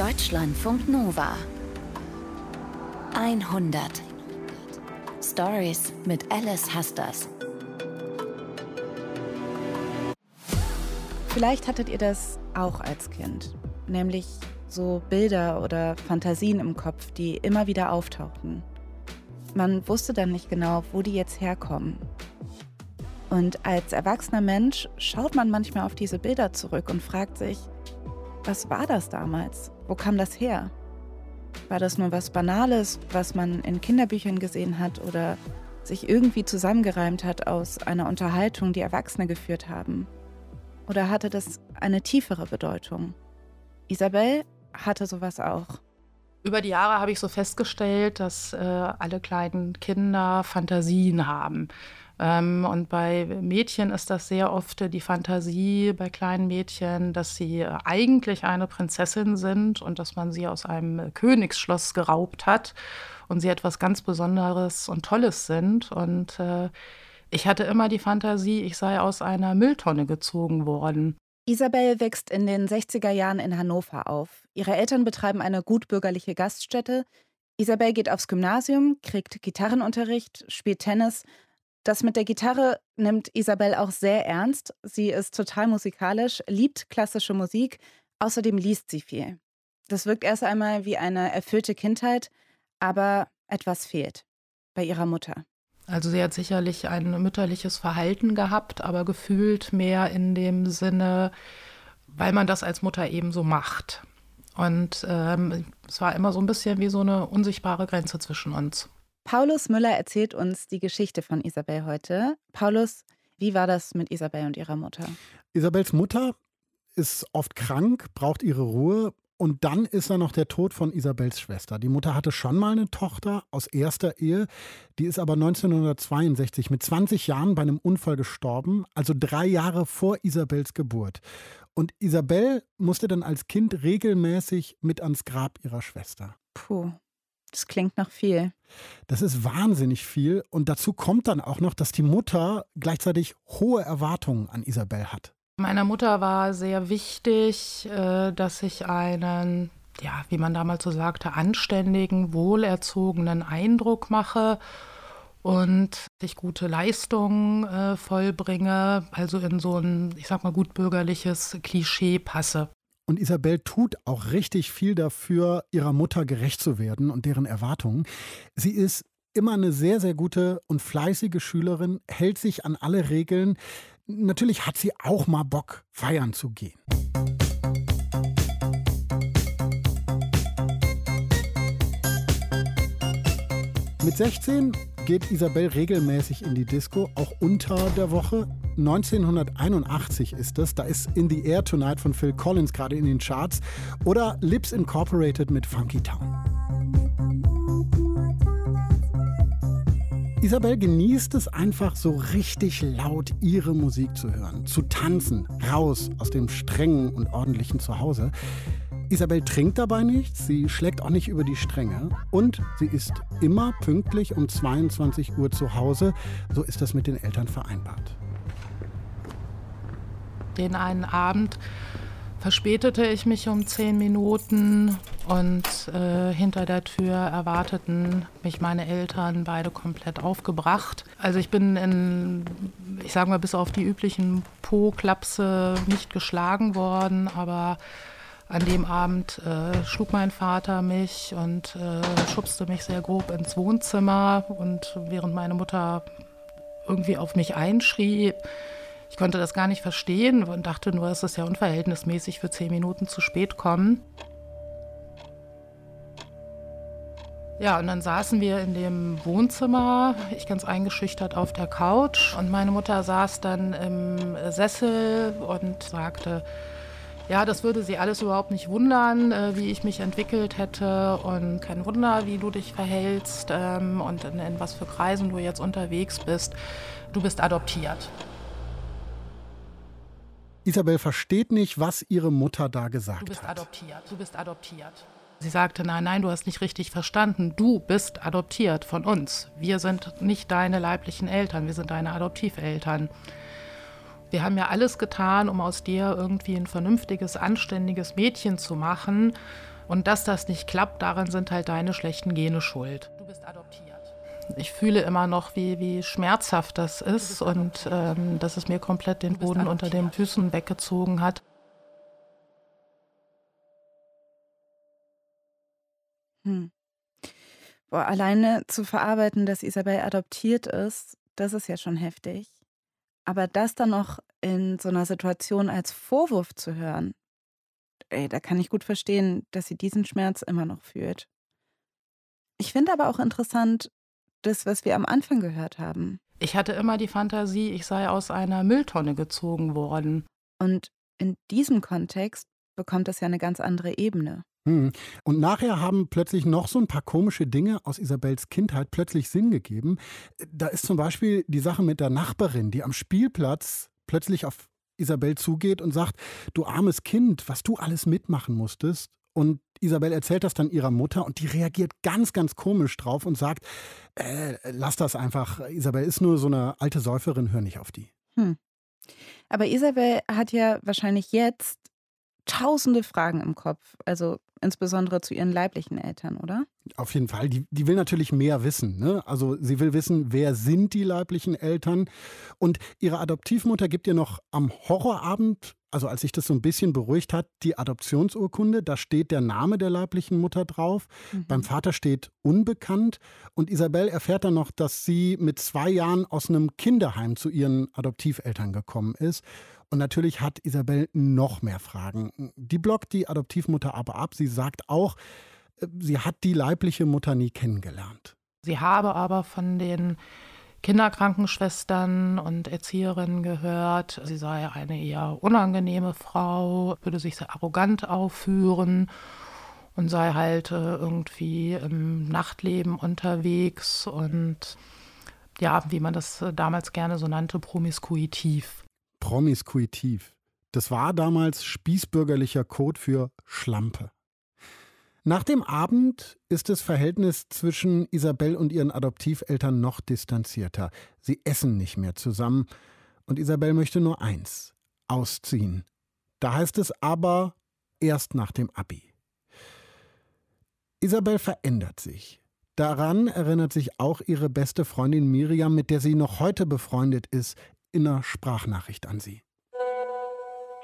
Deutschlandfunk Nova 100 Stories mit Alice Hasters. Vielleicht hattet ihr das auch als Kind, nämlich so Bilder oder Fantasien im Kopf, die immer wieder auftauchten. Man wusste dann nicht genau, wo die jetzt herkommen. Und als erwachsener Mensch schaut man manchmal auf diese Bilder zurück und fragt sich, was war das damals? Wo kam das her? War das nur was Banales, was man in Kinderbüchern gesehen hat oder sich irgendwie zusammengereimt hat aus einer Unterhaltung, die Erwachsene geführt haben? Oder hatte das eine tiefere Bedeutung? Isabel hatte sowas auch. Über die Jahre habe ich so festgestellt, dass äh, alle kleinen Kinder Fantasien haben. Ähm, und bei Mädchen ist das sehr oft die Fantasie bei kleinen Mädchen, dass sie eigentlich eine Prinzessin sind und dass man sie aus einem Königsschloss geraubt hat und sie etwas ganz Besonderes und Tolles sind. Und äh, ich hatte immer die Fantasie, ich sei aus einer Mülltonne gezogen worden. Isabel wächst in den 60er Jahren in Hannover auf. Ihre Eltern betreiben eine gutbürgerliche Gaststätte. Isabel geht aufs Gymnasium, kriegt Gitarrenunterricht, spielt Tennis das mit der Gitarre nimmt Isabel auch sehr ernst. Sie ist total musikalisch, liebt klassische Musik, außerdem liest sie viel. Das wirkt erst einmal wie eine erfüllte Kindheit, aber etwas fehlt bei ihrer Mutter. Also sie hat sicherlich ein mütterliches Verhalten gehabt, aber gefühlt mehr in dem Sinne, weil man das als Mutter eben so macht. Und ähm, es war immer so ein bisschen wie so eine unsichtbare Grenze zwischen uns. Paulus Müller erzählt uns die Geschichte von Isabel heute. Paulus, wie war das mit Isabel und ihrer Mutter? Isabels Mutter ist oft krank, braucht ihre Ruhe. Und dann ist da noch der Tod von Isabels Schwester. Die Mutter hatte schon mal eine Tochter aus erster Ehe. Die ist aber 1962 mit 20 Jahren bei einem Unfall gestorben, also drei Jahre vor Isabels Geburt. Und Isabel musste dann als Kind regelmäßig mit ans Grab ihrer Schwester. Puh, das klingt nach viel. Das ist wahnsinnig viel. Und dazu kommt dann auch noch, dass die Mutter gleichzeitig hohe Erwartungen an Isabel hat. Meiner Mutter war sehr wichtig, äh, dass ich einen, ja, wie man damals so sagte, anständigen, wohlerzogenen Eindruck mache und ich gute Leistungen äh, vollbringe, also in so ein, ich sag mal, gutbürgerliches Klischee passe. Und Isabel tut auch richtig viel dafür, ihrer Mutter gerecht zu werden und deren Erwartungen. Sie ist immer eine sehr, sehr gute und fleißige Schülerin, hält sich an alle Regeln. Natürlich hat sie auch mal Bock, feiern zu gehen. Mit 16 geht Isabel regelmäßig in die Disco, auch unter der Woche. 1981 ist es. Da ist In the Air Tonight von Phil Collins gerade in den Charts. Oder Lips Incorporated mit Funky Town. Isabel genießt es einfach so richtig laut, ihre Musik zu hören, zu tanzen, raus aus dem strengen und ordentlichen Zuhause. Isabel trinkt dabei nichts, sie schlägt auch nicht über die Stränge und sie ist immer pünktlich um 22 Uhr zu Hause. So ist das mit den Eltern vereinbart. Den einen Abend verspätete ich mich um zehn Minuten und äh, hinter der Tür erwarteten mich meine Eltern beide komplett aufgebracht. Also ich bin in, ich sage mal, bis auf die üblichen Po-Klapse nicht geschlagen worden, aber an dem Abend äh, schlug mein Vater mich und äh, schubste mich sehr grob ins Wohnzimmer. Und während meine Mutter irgendwie auf mich einschrie, ich konnte das gar nicht verstehen und dachte nur, es ist ja unverhältnismäßig für zehn Minuten zu spät kommen. Ja, und dann saßen wir in dem Wohnzimmer, ich ganz eingeschüchtert auf der Couch und meine Mutter saß dann im Sessel und sagte, ja, das würde sie alles überhaupt nicht wundern, äh, wie ich mich entwickelt hätte und kein Wunder, wie du dich verhältst ähm, und in, in was für Kreisen du jetzt unterwegs bist. Du bist adoptiert. Isabel versteht nicht, was ihre Mutter da gesagt hat. Du bist hat. adoptiert. Du bist adoptiert. Sie sagte, nein, nein, du hast nicht richtig verstanden. Du bist adoptiert von uns. Wir sind nicht deine leiblichen Eltern, wir sind deine Adoptiveltern. Wir haben ja alles getan, um aus dir irgendwie ein vernünftiges, anständiges Mädchen zu machen. Und dass das nicht klappt, daran sind halt deine schlechten Gene schuld. Du bist adoptiert. Ich fühle immer noch, wie, wie schmerzhaft das ist und ähm, dass es mir komplett den Boden unter den Füßen weggezogen hat. Hm. Boah, alleine zu verarbeiten, dass Isabel adoptiert ist, das ist ja schon heftig. Aber das dann noch in so einer Situation als Vorwurf zu hören, ey, da kann ich gut verstehen, dass sie diesen Schmerz immer noch fühlt. Ich finde aber auch interessant, das, was wir am Anfang gehört haben. Ich hatte immer die Fantasie, ich sei aus einer Mülltonne gezogen worden. Und in diesem Kontext bekommt das ja eine ganz andere Ebene. Hm. Und nachher haben plötzlich noch so ein paar komische Dinge aus Isabels Kindheit plötzlich Sinn gegeben. Da ist zum Beispiel die Sache mit der Nachbarin, die am Spielplatz plötzlich auf Isabel zugeht und sagt, du armes Kind, was du alles mitmachen musstest. Und Isabel erzählt das dann ihrer Mutter und die reagiert ganz, ganz komisch drauf und sagt, äh, lass das einfach, Isabel ist nur so eine alte Säuferin, hör nicht auf die. Hm. Aber Isabel hat ja wahrscheinlich jetzt tausende Fragen im Kopf. Also insbesondere zu ihren leiblichen Eltern, oder? Auf jeden Fall. Die, die will natürlich mehr wissen. Ne? Also sie will wissen, wer sind die leiblichen Eltern. Und ihre Adoptivmutter gibt ihr noch am Horrorabend, also als sich das so ein bisschen beruhigt hat, die Adoptionsurkunde. Da steht der Name der leiblichen Mutter drauf. Mhm. Beim Vater steht unbekannt. Und Isabel erfährt dann noch, dass sie mit zwei Jahren aus einem Kinderheim zu ihren Adoptiveltern gekommen ist. Und natürlich hat Isabel noch mehr Fragen. Die blockt die Adoptivmutter aber ab. Sie sagt auch, äh, sie hat die leibliche Mutter nie kennengelernt. Sie habe aber von den Kinderkrankenschwestern und Erzieherinnen gehört, sie sei eine eher unangenehme Frau, würde sich sehr arrogant aufführen und sei halt äh, irgendwie im Nachtleben unterwegs und ja, wie man das äh, damals gerne so nannte, promiskuitiv. Promiskuitiv. Das war damals spießbürgerlicher Code für Schlampe. Nach dem Abend ist das Verhältnis zwischen Isabel und ihren Adoptiveltern noch distanzierter. Sie essen nicht mehr zusammen und Isabel möchte nur eins: ausziehen. Da heißt es aber erst nach dem Abi. Isabel verändert sich. Daran erinnert sich auch ihre beste Freundin Miriam, mit der sie noch heute befreundet ist in einer Sprachnachricht an Sie?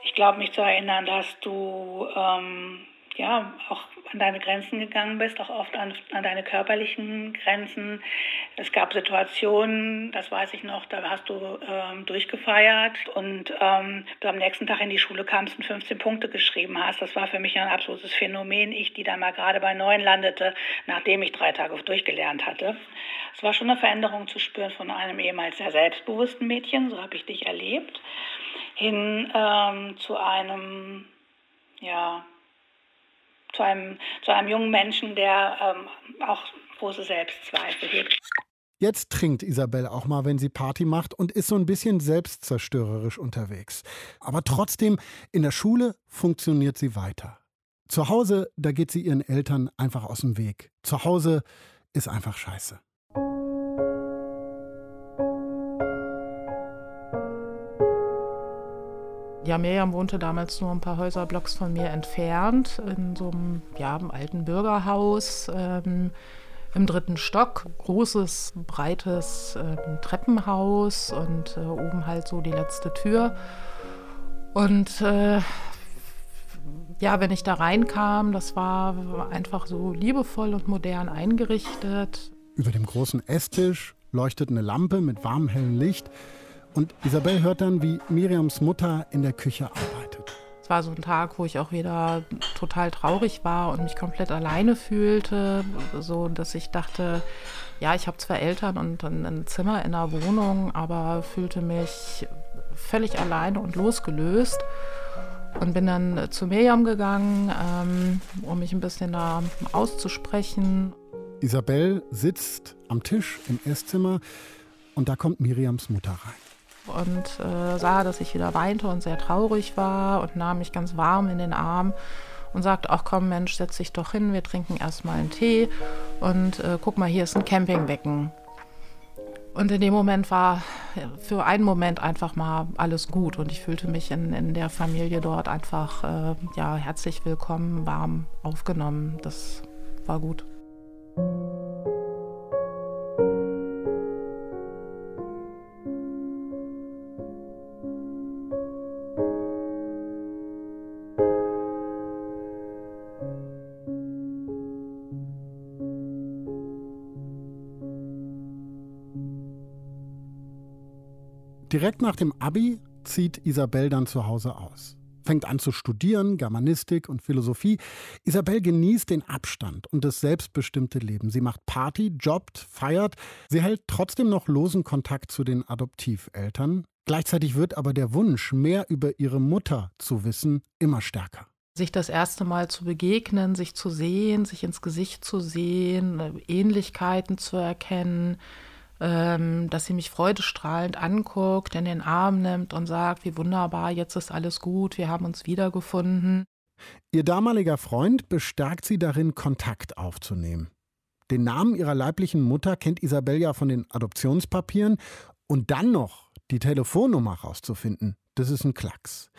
Ich glaube, mich zu erinnern, dass du ähm, ja auch an deine Grenzen gegangen bist, auch oft an, an deine körperlichen Grenzen. Es gab Situationen, das weiß ich noch, da hast du ähm, durchgefeiert und ähm, du am nächsten Tag in die Schule kamst und 15 Punkte geschrieben hast. Das war für mich ein absolutes Phänomen. Ich, die dann mal gerade bei neun landete, nachdem ich drei Tage durchgelernt hatte. Es war schon eine Veränderung zu spüren von einem ehemals sehr selbstbewussten Mädchen, so habe ich dich erlebt, hin ähm, zu einem, ja, zu einem, zu einem jungen Menschen, der ähm, auch große Selbstzweifel hegt. Jetzt trinkt Isabel auch mal, wenn sie Party macht und ist so ein bisschen selbstzerstörerisch unterwegs. Aber trotzdem, in der Schule funktioniert sie weiter. Zu Hause, da geht sie ihren Eltern einfach aus dem Weg. Zu Hause ist einfach scheiße. Ja, Miriam wohnte damals nur ein paar Häuserblocks von mir entfernt, in so einem, ja, alten Bürgerhaus ähm, im dritten Stock. Großes, breites ähm, Treppenhaus und äh, oben halt so die letzte Tür. Und äh, ja, wenn ich da reinkam, das war einfach so liebevoll und modern eingerichtet. Über dem großen Esstisch leuchtet eine Lampe mit warmem hellen Licht. Und Isabel hört dann, wie Miriams Mutter in der Küche arbeitet. Es war so ein Tag, wo ich auch wieder total traurig war und mich komplett alleine fühlte, so dass ich dachte, ja, ich habe zwar Eltern und ein Zimmer in einer Wohnung, aber fühlte mich völlig alleine und losgelöst und bin dann zu Miriam gegangen, ähm, um mich ein bisschen da auszusprechen. Isabel sitzt am Tisch im Esszimmer und da kommt Miriams Mutter rein und äh, sah, dass ich wieder weinte und sehr traurig war und nahm mich ganz warm in den Arm und sagte, ach komm Mensch, setz dich doch hin, wir trinken erstmal einen Tee und äh, guck mal, hier ist ein Campingbecken. Und in dem Moment war für einen Moment einfach mal alles gut und ich fühlte mich in, in der Familie dort einfach äh, ja, herzlich willkommen, warm aufgenommen. Das war gut. Direkt nach dem Abi zieht Isabel dann zu Hause aus. Fängt an zu studieren, Germanistik und Philosophie. Isabel genießt den Abstand und das selbstbestimmte Leben. Sie macht Party, jobbt, feiert. Sie hält trotzdem noch losen Kontakt zu den Adoptiveltern. Gleichzeitig wird aber der Wunsch, mehr über ihre Mutter zu wissen, immer stärker sich das erste Mal zu begegnen, sich zu sehen, sich ins Gesicht zu sehen, Ähnlichkeiten zu erkennen, ähm, dass sie mich freudestrahlend anguckt, in den Arm nimmt und sagt, wie wunderbar, jetzt ist alles gut, wir haben uns wiedergefunden. Ihr damaliger Freund bestärkt sie darin, Kontakt aufzunehmen. Den Namen ihrer leiblichen Mutter kennt Isabel ja von den Adoptionspapieren und dann noch die Telefonnummer rauszufinden, das ist ein Klacks.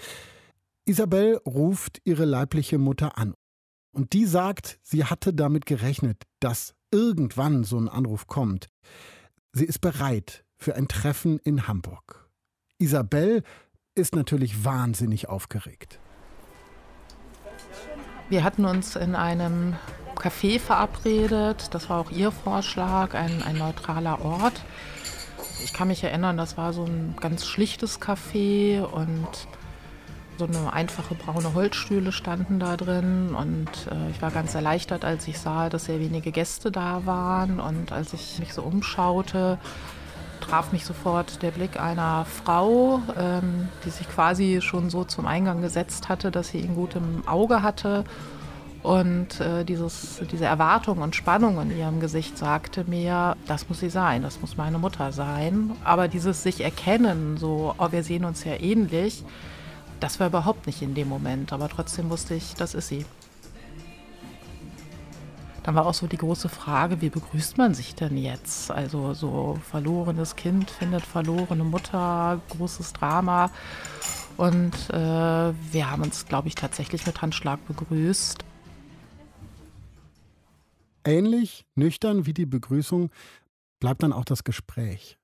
Isabel ruft ihre leibliche Mutter an und die sagt, sie hatte damit gerechnet, dass irgendwann so ein Anruf kommt. Sie ist bereit für ein Treffen in Hamburg. Isabel ist natürlich wahnsinnig aufgeregt. Wir hatten uns in einem Café verabredet. Das war auch ihr Vorschlag, ein, ein neutraler Ort. Ich kann mich erinnern, das war so ein ganz schlichtes Café und so eine einfache braune Holzstühle standen da drin und äh, ich war ganz erleichtert, als ich sah, dass sehr wenige Gäste da waren und als ich mich so umschaute, traf mich sofort der Blick einer Frau, ähm, die sich quasi schon so zum Eingang gesetzt hatte, dass sie ihn gut im Auge hatte. Und äh, dieses, diese Erwartung und Spannung in ihrem Gesicht sagte mir, das muss sie sein, das muss meine Mutter sein. Aber dieses sich erkennen, so, oh, wir sehen uns ja ähnlich, das war überhaupt nicht in dem Moment, aber trotzdem wusste ich, das ist sie. Dann war auch so die große Frage, wie begrüßt man sich denn jetzt? Also so verlorenes Kind findet verlorene Mutter, großes Drama. Und äh, wir haben uns, glaube ich, tatsächlich mit Handschlag begrüßt. Ähnlich nüchtern wie die Begrüßung bleibt dann auch das Gespräch.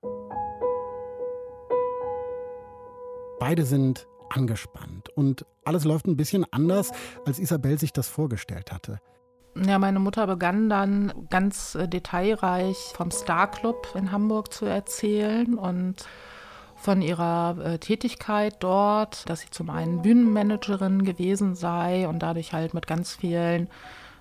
Beide sind angespannt und alles läuft ein bisschen anders, als Isabel sich das vorgestellt hatte. Ja, meine Mutter begann dann ganz äh, detailreich vom Star Club in Hamburg zu erzählen und von ihrer äh, Tätigkeit dort, dass sie zum einen Bühnenmanagerin gewesen sei und dadurch halt mit ganz vielen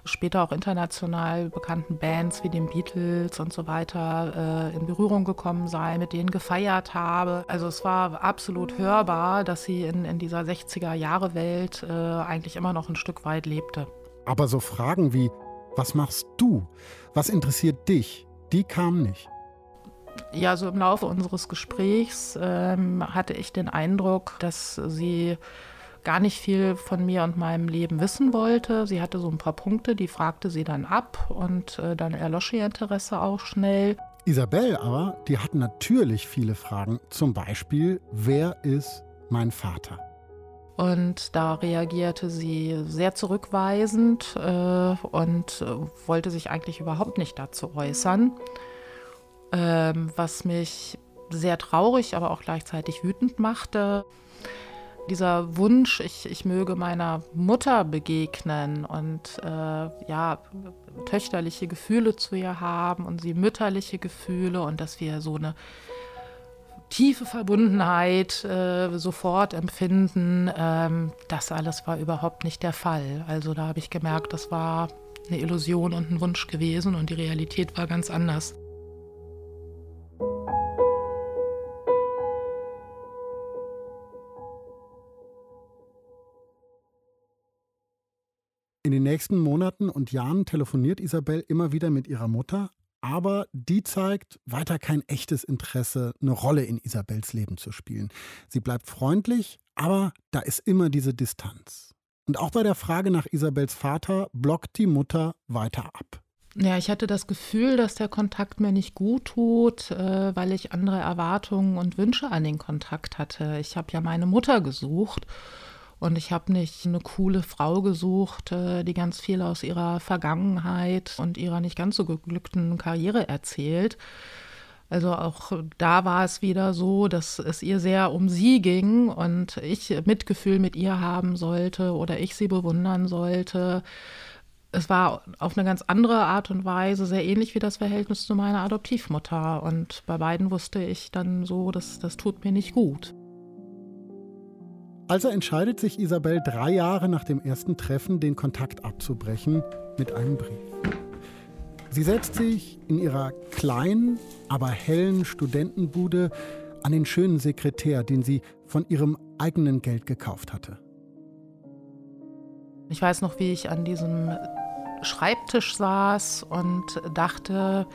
später auch international bekannten Bands wie den Beatles und so weiter äh, in Berührung gekommen sei, mit denen gefeiert habe. Also es war absolut hörbar, dass sie in, in dieser 60er-Jahre-Welt äh, eigentlich immer noch ein Stück weit lebte. Aber so Fragen wie, was machst du? Was interessiert dich? Die kamen nicht. Ja, so im Laufe unseres Gesprächs ähm, hatte ich den Eindruck, dass sie gar nicht viel von mir und meinem Leben wissen wollte. Sie hatte so ein paar Punkte, die fragte sie dann ab und äh, dann erlosch ihr Interesse auch schnell. Isabel aber, die hat natürlich viele Fragen. Zum Beispiel, wer ist mein Vater? Und da reagierte sie sehr zurückweisend äh, und äh, wollte sich eigentlich überhaupt nicht dazu äußern, ähm, was mich sehr traurig, aber auch gleichzeitig wütend machte dieser Wunsch, ich, ich möge meiner Mutter begegnen und äh, ja, töchterliche Gefühle zu ihr haben und sie mütterliche Gefühle und dass wir so eine tiefe Verbundenheit äh, sofort empfinden, ähm, das alles war überhaupt nicht der Fall. Also da habe ich gemerkt, das war eine Illusion und ein Wunsch gewesen und die Realität war ganz anders. Nächsten Monaten und Jahren telefoniert Isabel immer wieder mit ihrer Mutter, aber die zeigt weiter kein echtes Interesse, eine Rolle in Isabels Leben zu spielen. Sie bleibt freundlich, aber da ist immer diese Distanz. Und auch bei der Frage nach Isabels Vater blockt die Mutter weiter ab. Ja, ich hatte das Gefühl, dass der Kontakt mir nicht gut tut, äh, weil ich andere Erwartungen und Wünsche an den Kontakt hatte. Ich habe ja meine Mutter gesucht und ich habe nicht eine coole Frau gesucht, äh, die ganz viel aus ihrer Vergangenheit und ihrer nicht ganz so geglückten Karriere erzählt. Also auch da war es wieder so, dass es ihr sehr um sie ging und ich Mitgefühl mit ihr haben sollte oder ich sie bewundern sollte es war auf eine ganz andere Art und Weise sehr ähnlich wie das Verhältnis zu meiner Adoptivmutter. Und bei beiden wusste ich dann so, dass das tut mir nicht gut. Also entscheidet sich Isabel drei Jahre nach dem ersten Treffen, den Kontakt abzubrechen mit einem Brief. Sie setzt sich in ihrer kleinen, aber hellen Studentenbude an den schönen Sekretär, den sie von ihrem eigenen Geld gekauft hatte. Ich weiß noch, wie ich an diesem Schreibtisch saß und dachte,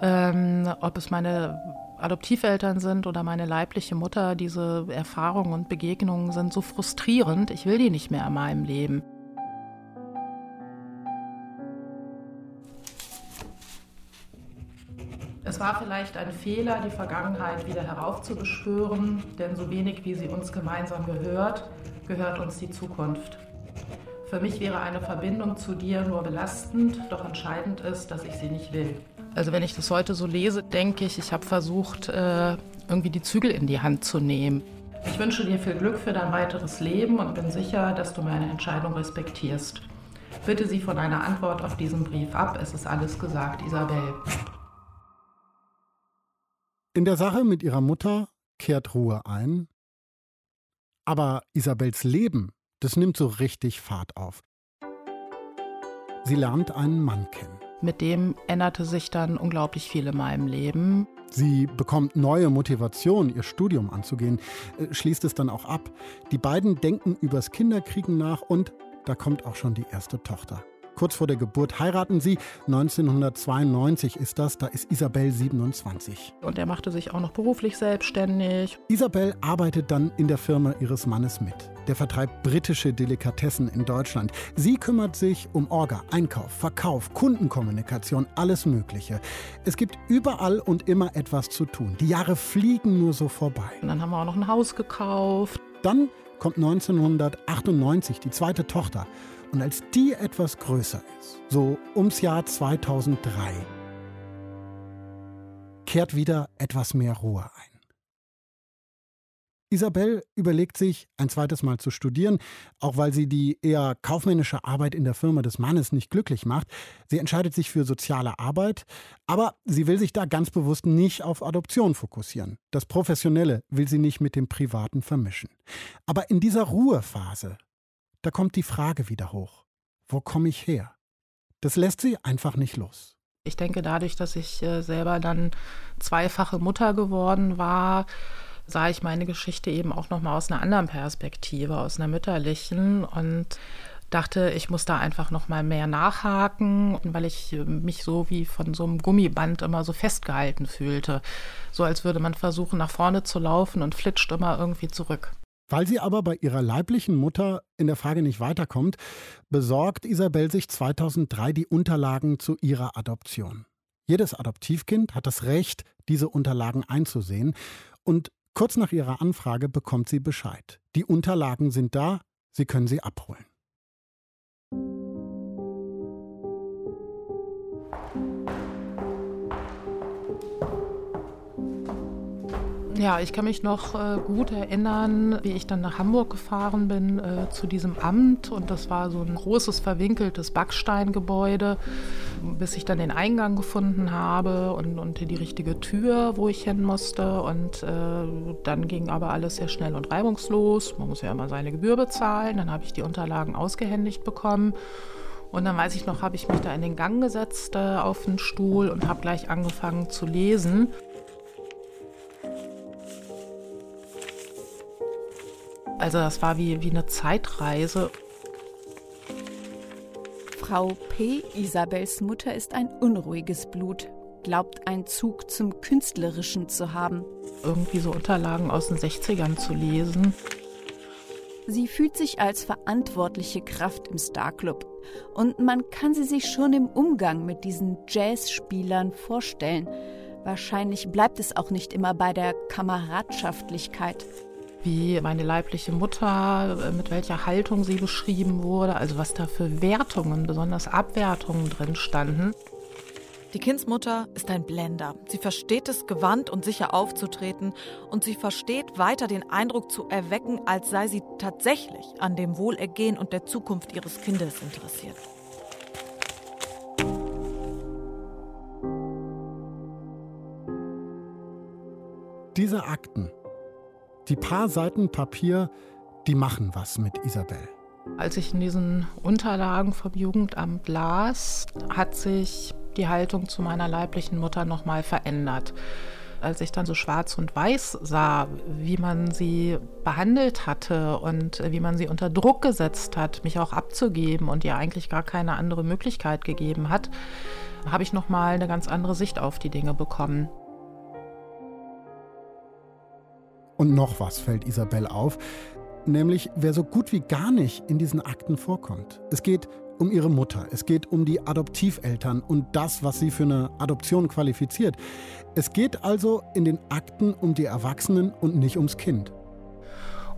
ähm, ob es meine Adoptiveltern sind oder meine leibliche Mutter, diese Erfahrungen und Begegnungen sind so frustrierend, ich will die nicht mehr in meinem Leben. Es war vielleicht ein Fehler, die Vergangenheit wieder heraufzubeschwören, denn so wenig wie sie uns gemeinsam gehört, gehört uns die Zukunft. Für mich wäre eine Verbindung zu dir nur belastend, doch entscheidend ist, dass ich sie nicht will. Also wenn ich das heute so lese, denke ich, ich habe versucht, äh, irgendwie die Zügel in die Hand zu nehmen. Ich wünsche dir viel Glück für dein weiteres Leben und bin sicher, dass du meine Entscheidung respektierst. Bitte sie von einer Antwort auf diesen Brief ab. Es ist alles gesagt, Isabel. In der Sache mit ihrer Mutter kehrt Ruhe ein. Aber Isabels Leben das nimmt so richtig Fahrt auf. Sie lernt einen Mann kennen. Mit dem änderte sich dann unglaublich viel in meinem Leben. Sie bekommt neue Motivation, ihr Studium anzugehen, äh, schließt es dann auch ab. Die beiden denken übers Kinderkriegen nach und da kommt auch schon die erste Tochter. Kurz vor der Geburt heiraten sie. 1992 ist das, da ist Isabel 27. Und er machte sich auch noch beruflich selbstständig. Isabel arbeitet dann in der Firma ihres Mannes mit. Der vertreibt britische Delikatessen in Deutschland. Sie kümmert sich um Orga, Einkauf, Verkauf, Kundenkommunikation, alles Mögliche. Es gibt überall und immer etwas zu tun. Die Jahre fliegen nur so vorbei. Und dann haben wir auch noch ein Haus gekauft. Dann kommt 1998 die zweite Tochter. Und als die etwas größer ist, so ums Jahr 2003, kehrt wieder etwas mehr Ruhe ein. Isabel überlegt sich, ein zweites Mal zu studieren, auch weil sie die eher kaufmännische Arbeit in der Firma des Mannes nicht glücklich macht. Sie entscheidet sich für soziale Arbeit, aber sie will sich da ganz bewusst nicht auf Adoption fokussieren. Das Professionelle will sie nicht mit dem Privaten vermischen. Aber in dieser Ruhephase da kommt die Frage wieder hoch. Wo komme ich her? Das lässt sie einfach nicht los. Ich denke, dadurch, dass ich äh, selber dann zweifache Mutter geworden war, sah ich meine Geschichte eben auch noch mal aus einer anderen Perspektive, aus einer mütterlichen und dachte, ich muss da einfach noch mal mehr nachhaken, weil ich äh, mich so wie von so einem Gummiband immer so festgehalten fühlte, so als würde man versuchen nach vorne zu laufen und flitscht immer irgendwie zurück. Weil sie aber bei ihrer leiblichen Mutter in der Frage nicht weiterkommt, besorgt Isabel sich 2003 die Unterlagen zu ihrer Adoption. Jedes Adoptivkind hat das Recht, diese Unterlagen einzusehen und kurz nach ihrer Anfrage bekommt sie Bescheid. Die Unterlagen sind da, sie können sie abholen. Ja, ich kann mich noch äh, gut erinnern, wie ich dann nach Hamburg gefahren bin äh, zu diesem Amt und das war so ein großes verwinkeltes Backsteingebäude, bis ich dann den Eingang gefunden habe und, und die richtige Tür, wo ich hin musste und äh, dann ging aber alles sehr schnell und reibungslos. Man muss ja immer seine Gebühr bezahlen, dann habe ich die Unterlagen ausgehändigt bekommen. Und dann weiß ich noch, habe ich mich da in den Gang gesetzt äh, auf den Stuhl und habe gleich angefangen zu lesen. Also das war wie, wie eine Zeitreise. Frau P., Isabels Mutter, ist ein unruhiges Blut, glaubt einen Zug zum Künstlerischen zu haben. Irgendwie so Unterlagen aus den 60ern zu lesen. Sie fühlt sich als verantwortliche Kraft im Starclub und man kann sie sich schon im Umgang mit diesen Jazzspielern vorstellen. Wahrscheinlich bleibt es auch nicht immer bei der Kameradschaftlichkeit. Wie meine leibliche Mutter, äh, mit welcher Haltung sie beschrieben wurde, also was da für Wertungen, besonders Abwertungen drin standen. Die Kindsmutter ist ein Blender. Sie versteht es, gewandt und sicher aufzutreten und sie versteht weiter den Eindruck zu erwecken, als sei sie tatsächlich an dem Wohlergehen und der Zukunft ihres Kindes interessiert. Diese Akten, die paar Seiten Papier, die machen was mit Isabel. Als ich in diesen Unterlagen vom Jugendamt las, hat sich die Haltung zu meiner leiblichen Mutter nochmal verändert. Als ich dann so schwarz und weiß sah, wie man sie behandelt hatte und wie man sie unter Druck gesetzt hat, mich auch abzugeben und ihr eigentlich gar keine andere Möglichkeit gegeben hat, habe ich nochmal eine ganz andere Sicht auf die Dinge bekommen. Und noch was fällt Isabel auf, nämlich wer so gut wie gar nicht in diesen Akten vorkommt. Es geht um ihre Mutter. Es geht um die Adoptiveltern und das, was sie für eine Adoption qualifiziert. Es geht also in den Akten um die Erwachsenen und nicht ums Kind.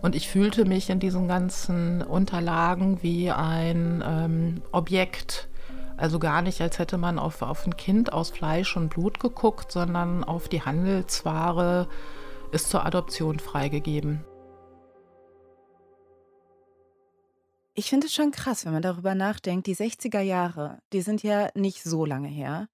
Und ich fühlte mich in diesen ganzen Unterlagen wie ein ähm, Objekt. Also gar nicht, als hätte man auf, auf ein Kind aus Fleisch und Blut geguckt, sondern auf die Handelsware ist zur Adoption freigegeben. Ich finde es schon krass, wenn man darüber nachdenkt. Die 60er Jahre, die sind ja nicht so lange her.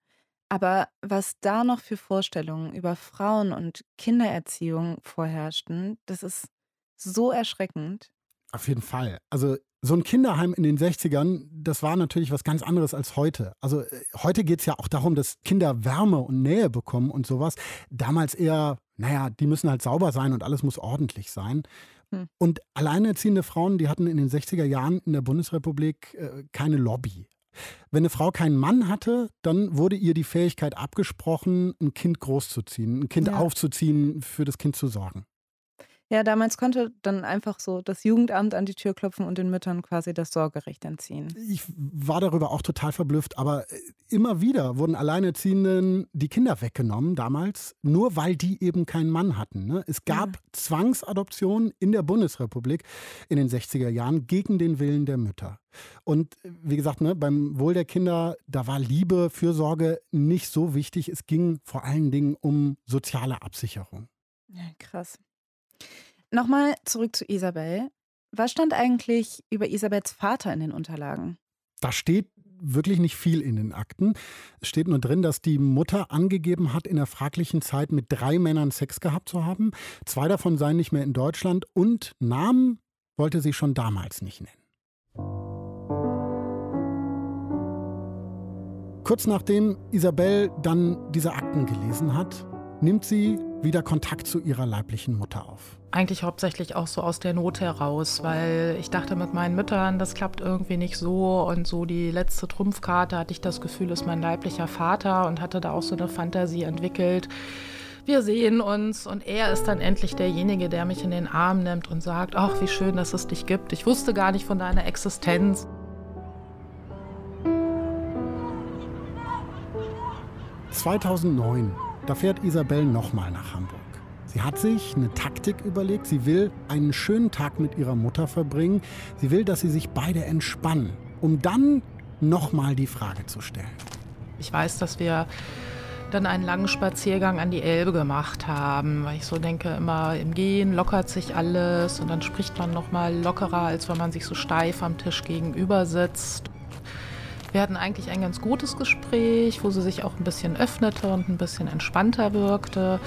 Aber was da noch für Vorstellungen über Frauen und Kindererziehung vorherrschten, das ist so erschreckend. Auf jeden Fall. Also so ein Kinderheim in den 60ern, das war natürlich was ganz anderes als heute. Also äh, heute geht es ja auch darum, dass Kinder Wärme und Nähe bekommen und sowas. Damals eher, naja, die müssen halt sauber sein und alles muss ordentlich sein. Hm. Und alleinerziehende Frauen, die hatten in den 60er Jahren in der Bundesrepublik äh, keine Lobby. Wenn eine Frau keinen Mann hatte, dann wurde ihr die Fähigkeit abgesprochen, ein Kind großzuziehen, ein Kind ja. aufzuziehen, für das Kind zu sorgen. Ja, damals konnte dann einfach so das Jugendamt an die Tür klopfen und den Müttern quasi das Sorgerecht entziehen. Ich war darüber auch total verblüfft, aber äh, immer wieder wurden Alleinerziehenden die Kinder weggenommen damals, nur weil die eben keinen Mann hatten. Ne? Es gab ja. Zwangsadoptionen in der Bundesrepublik in den 60er Jahren gegen den Willen der Mütter. Und wie gesagt, ne, beim Wohl der Kinder, da war Liebe, Fürsorge nicht so wichtig. Es ging vor allen Dingen um soziale Absicherung. Ja, krass. Nochmal zurück zu Isabel. Was stand eigentlich über Isabels Vater in den Unterlagen? Da steht wirklich nicht viel in den Akten. Es steht nur drin, dass die Mutter angegeben hat, in der fraglichen Zeit mit drei Männern Sex gehabt zu haben. Zwei davon seien nicht mehr in Deutschland und Namen wollte sie schon damals nicht nennen. Kurz nachdem Isabel dann diese Akten gelesen hat, nimmt sie wieder Kontakt zu ihrer leiblichen Mutter auf. Eigentlich hauptsächlich auch so aus der Not heraus, weil ich dachte mit meinen Müttern, das klappt irgendwie nicht so. Und so die letzte Trumpfkarte hatte ich das Gefühl, ist mein leiblicher Vater und hatte da auch so eine Fantasie entwickelt. Wir sehen uns und er ist dann endlich derjenige, der mich in den Arm nimmt und sagt, ach, wie schön, dass es dich gibt. Ich wusste gar nicht von deiner Existenz. »2009 da fährt Isabel nochmal nach Hamburg. Sie hat sich eine Taktik überlegt. Sie will einen schönen Tag mit ihrer Mutter verbringen. Sie will, dass sie sich beide entspannen, um dann nochmal die Frage zu stellen. Ich weiß, dass wir dann einen langen Spaziergang an die Elbe gemacht haben, weil ich so denke, immer im Gehen lockert sich alles und dann spricht man noch mal lockerer, als wenn man sich so steif am Tisch gegenüber sitzt. Wir hatten eigentlich ein ganz gutes Gespräch, wo sie sich auch ein bisschen öffnete und ein bisschen entspannter wirkte,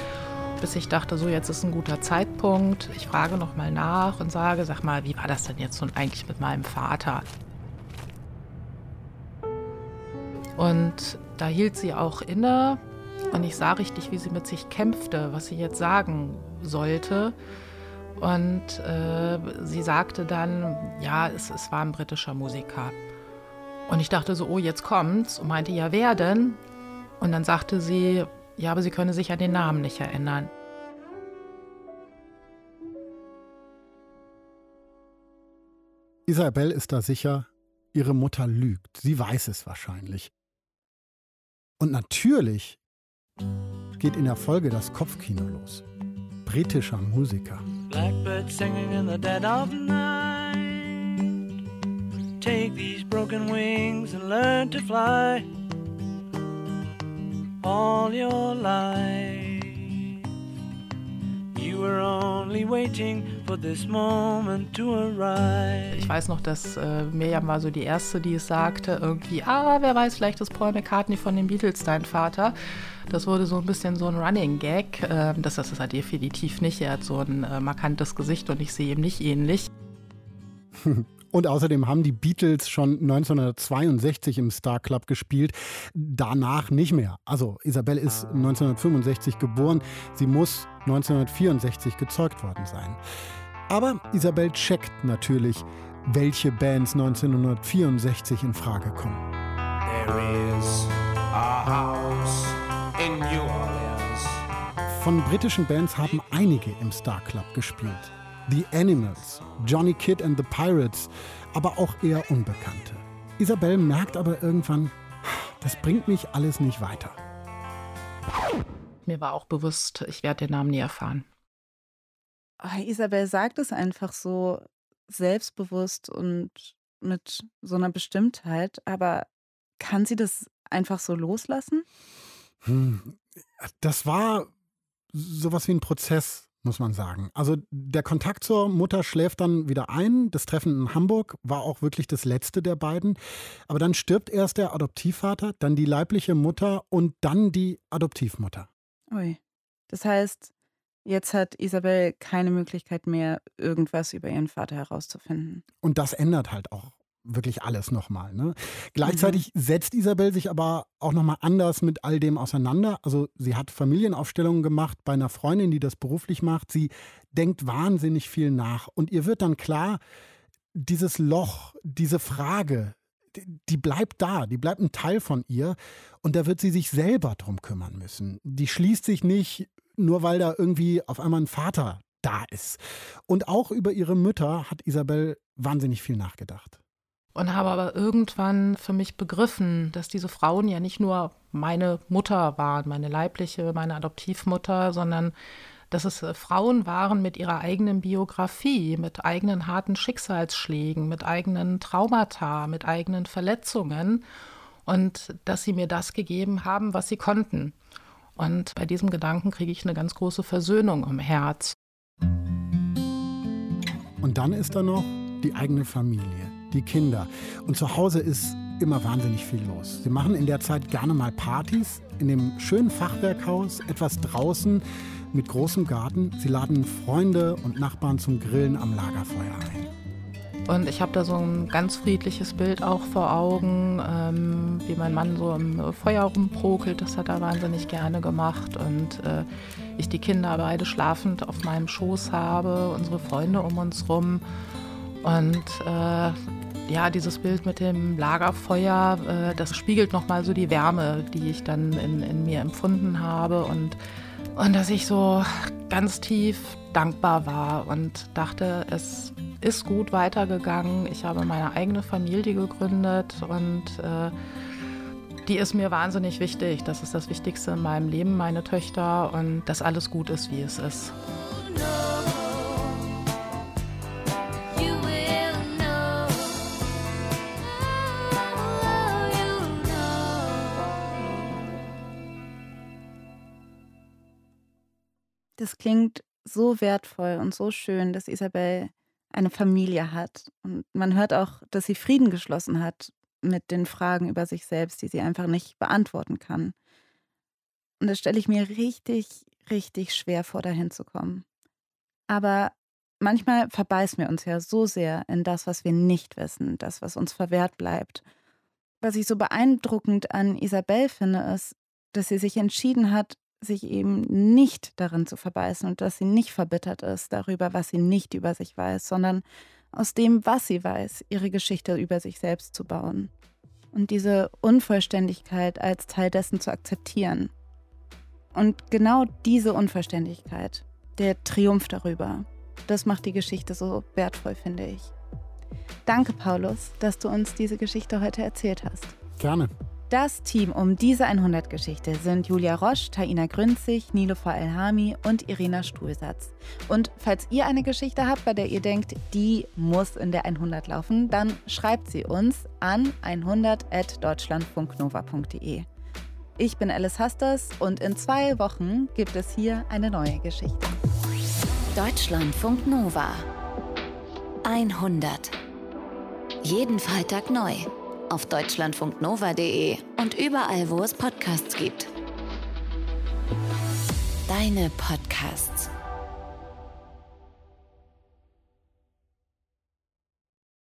bis ich dachte, so jetzt ist ein guter Zeitpunkt. Ich frage noch mal nach und sage, sag mal, wie war das denn jetzt nun eigentlich mit meinem Vater? Und da hielt sie auch inne und ich sah richtig, wie sie mit sich kämpfte, was sie jetzt sagen sollte. Und äh, sie sagte dann, ja, es, es war ein britischer Musiker. Und ich dachte so, oh, jetzt kommt's. Und meinte, ja, wer denn? Und dann sagte sie, ja, aber sie könne sich an den Namen nicht erinnern. Isabel ist da sicher, ihre Mutter lügt. Sie weiß es wahrscheinlich. Und natürlich geht in der Folge das Kopfkino los. Britischer Musiker. Blackbird singing in the dead of night. Take these broken wings and learn to fly. All your life. You were only waiting for this moment to arrive. Ich weiß noch, dass äh, Miriam war so die Erste, die es sagte, irgendwie, ah, wer weiß, vielleicht ist Paul McCartney von den Beatles dein Vater. Das wurde so ein bisschen so ein Running Gag. Ähm, das, das ist er definitiv nicht. Er hat so ein äh, markantes Gesicht und ich sehe ihm nicht ähnlich. Und außerdem haben die Beatles schon 1962 im Star Club gespielt, danach nicht mehr. Also Isabelle ist 1965 geboren, sie muss 1964 gezeugt worden sein. Aber Isabelle checkt natürlich, welche Bands 1964 in Frage kommen. There is a house in New Orleans. Von britischen Bands haben einige im Star Club gespielt. The Animals, Johnny Kidd and the Pirates, aber auch eher Unbekannte. Isabel merkt aber irgendwann, das bringt mich alles nicht weiter. Mir war auch bewusst, ich werde den Namen nie erfahren. Oh, Isabel sagt es einfach so selbstbewusst und mit so einer Bestimmtheit, aber kann sie das einfach so loslassen? Hm, das war sowas wie ein Prozess muss man sagen. Also der Kontakt zur Mutter schläft dann wieder ein. Das Treffen in Hamburg war auch wirklich das letzte der beiden. Aber dann stirbt erst der Adoptivvater, dann die leibliche Mutter und dann die Adoptivmutter. Ui. Das heißt, jetzt hat Isabel keine Möglichkeit mehr, irgendwas über ihren Vater herauszufinden. Und das ändert halt auch wirklich alles nochmal. Ne? Gleichzeitig mhm. setzt Isabel sich aber auch nochmal anders mit all dem auseinander. Also sie hat Familienaufstellungen gemacht bei einer Freundin, die das beruflich macht. Sie denkt wahnsinnig viel nach. Und ihr wird dann klar, dieses Loch, diese Frage, die, die bleibt da, die bleibt ein Teil von ihr. Und da wird sie sich selber drum kümmern müssen. Die schließt sich nicht nur, weil da irgendwie auf einmal ein Vater da ist. Und auch über ihre Mütter hat Isabel wahnsinnig viel nachgedacht und habe aber irgendwann für mich begriffen, dass diese Frauen ja nicht nur meine Mutter waren, meine leibliche, meine Adoptivmutter, sondern dass es äh, Frauen waren mit ihrer eigenen Biografie, mit eigenen harten Schicksalsschlägen, mit eigenen Traumata, mit eigenen Verletzungen und dass sie mir das gegeben haben, was sie konnten. Und bei diesem Gedanken kriege ich eine ganz große Versöhnung im Herz. Und dann ist da noch die eigene Familie die Kinder. Und zu Hause ist immer wahnsinnig viel los. Sie machen in der Zeit gerne mal Partys in dem schönen Fachwerkhaus, etwas draußen mit großem Garten. Sie laden Freunde und Nachbarn zum Grillen am Lagerfeuer ein. Und ich habe da so ein ganz friedliches Bild auch vor Augen, ähm, wie mein Mann so im Feuer rumprokelt. Das hat er wahnsinnig gerne gemacht. Und äh, ich die Kinder beide schlafend auf meinem Schoß habe, unsere Freunde um uns rum. Und äh, ja, dieses Bild mit dem Lagerfeuer, äh, das spiegelt nochmal so die Wärme, die ich dann in, in mir empfunden habe und, und dass ich so ganz tief dankbar war und dachte, es ist gut weitergegangen. Ich habe meine eigene Familie gegründet und äh, die ist mir wahnsinnig wichtig. Das ist das Wichtigste in meinem Leben, meine Töchter und dass alles gut ist, wie es ist. Das klingt so wertvoll und so schön, dass Isabel eine Familie hat. Und man hört auch, dass sie Frieden geschlossen hat mit den Fragen über sich selbst, die sie einfach nicht beantworten kann. Und das stelle ich mir richtig, richtig schwer vor, dahin zu kommen. Aber manchmal verbeißen wir uns ja so sehr in das, was wir nicht wissen, das, was uns verwehrt bleibt. Was ich so beeindruckend an Isabel finde, ist, dass sie sich entschieden hat, sich eben nicht darin zu verbeißen und dass sie nicht verbittert ist darüber, was sie nicht über sich weiß, sondern aus dem, was sie weiß, ihre Geschichte über sich selbst zu bauen. Und diese Unvollständigkeit als Teil dessen zu akzeptieren. Und genau diese Unvollständigkeit, der Triumph darüber, das macht die Geschichte so wertvoll, finde ich. Danke, Paulus, dass du uns diese Geschichte heute erzählt hast. Gerne. Das Team um diese 100-Geschichte sind Julia Roche, Taina Grünzig, Nilofer Elhami und Irina Stuhlsatz. Und falls ihr eine Geschichte habt, bei der ihr denkt, die muss in der 100 laufen, dann schreibt sie uns an 100.deutschlandfunknova.de. Ich bin Alice Hasters und in zwei Wochen gibt es hier eine neue Geschichte. Deutschlandfunk Nova 100. Jeden Freitag neu auf deutschlandfunknova.de und überall, wo es Podcasts gibt. Deine Podcasts.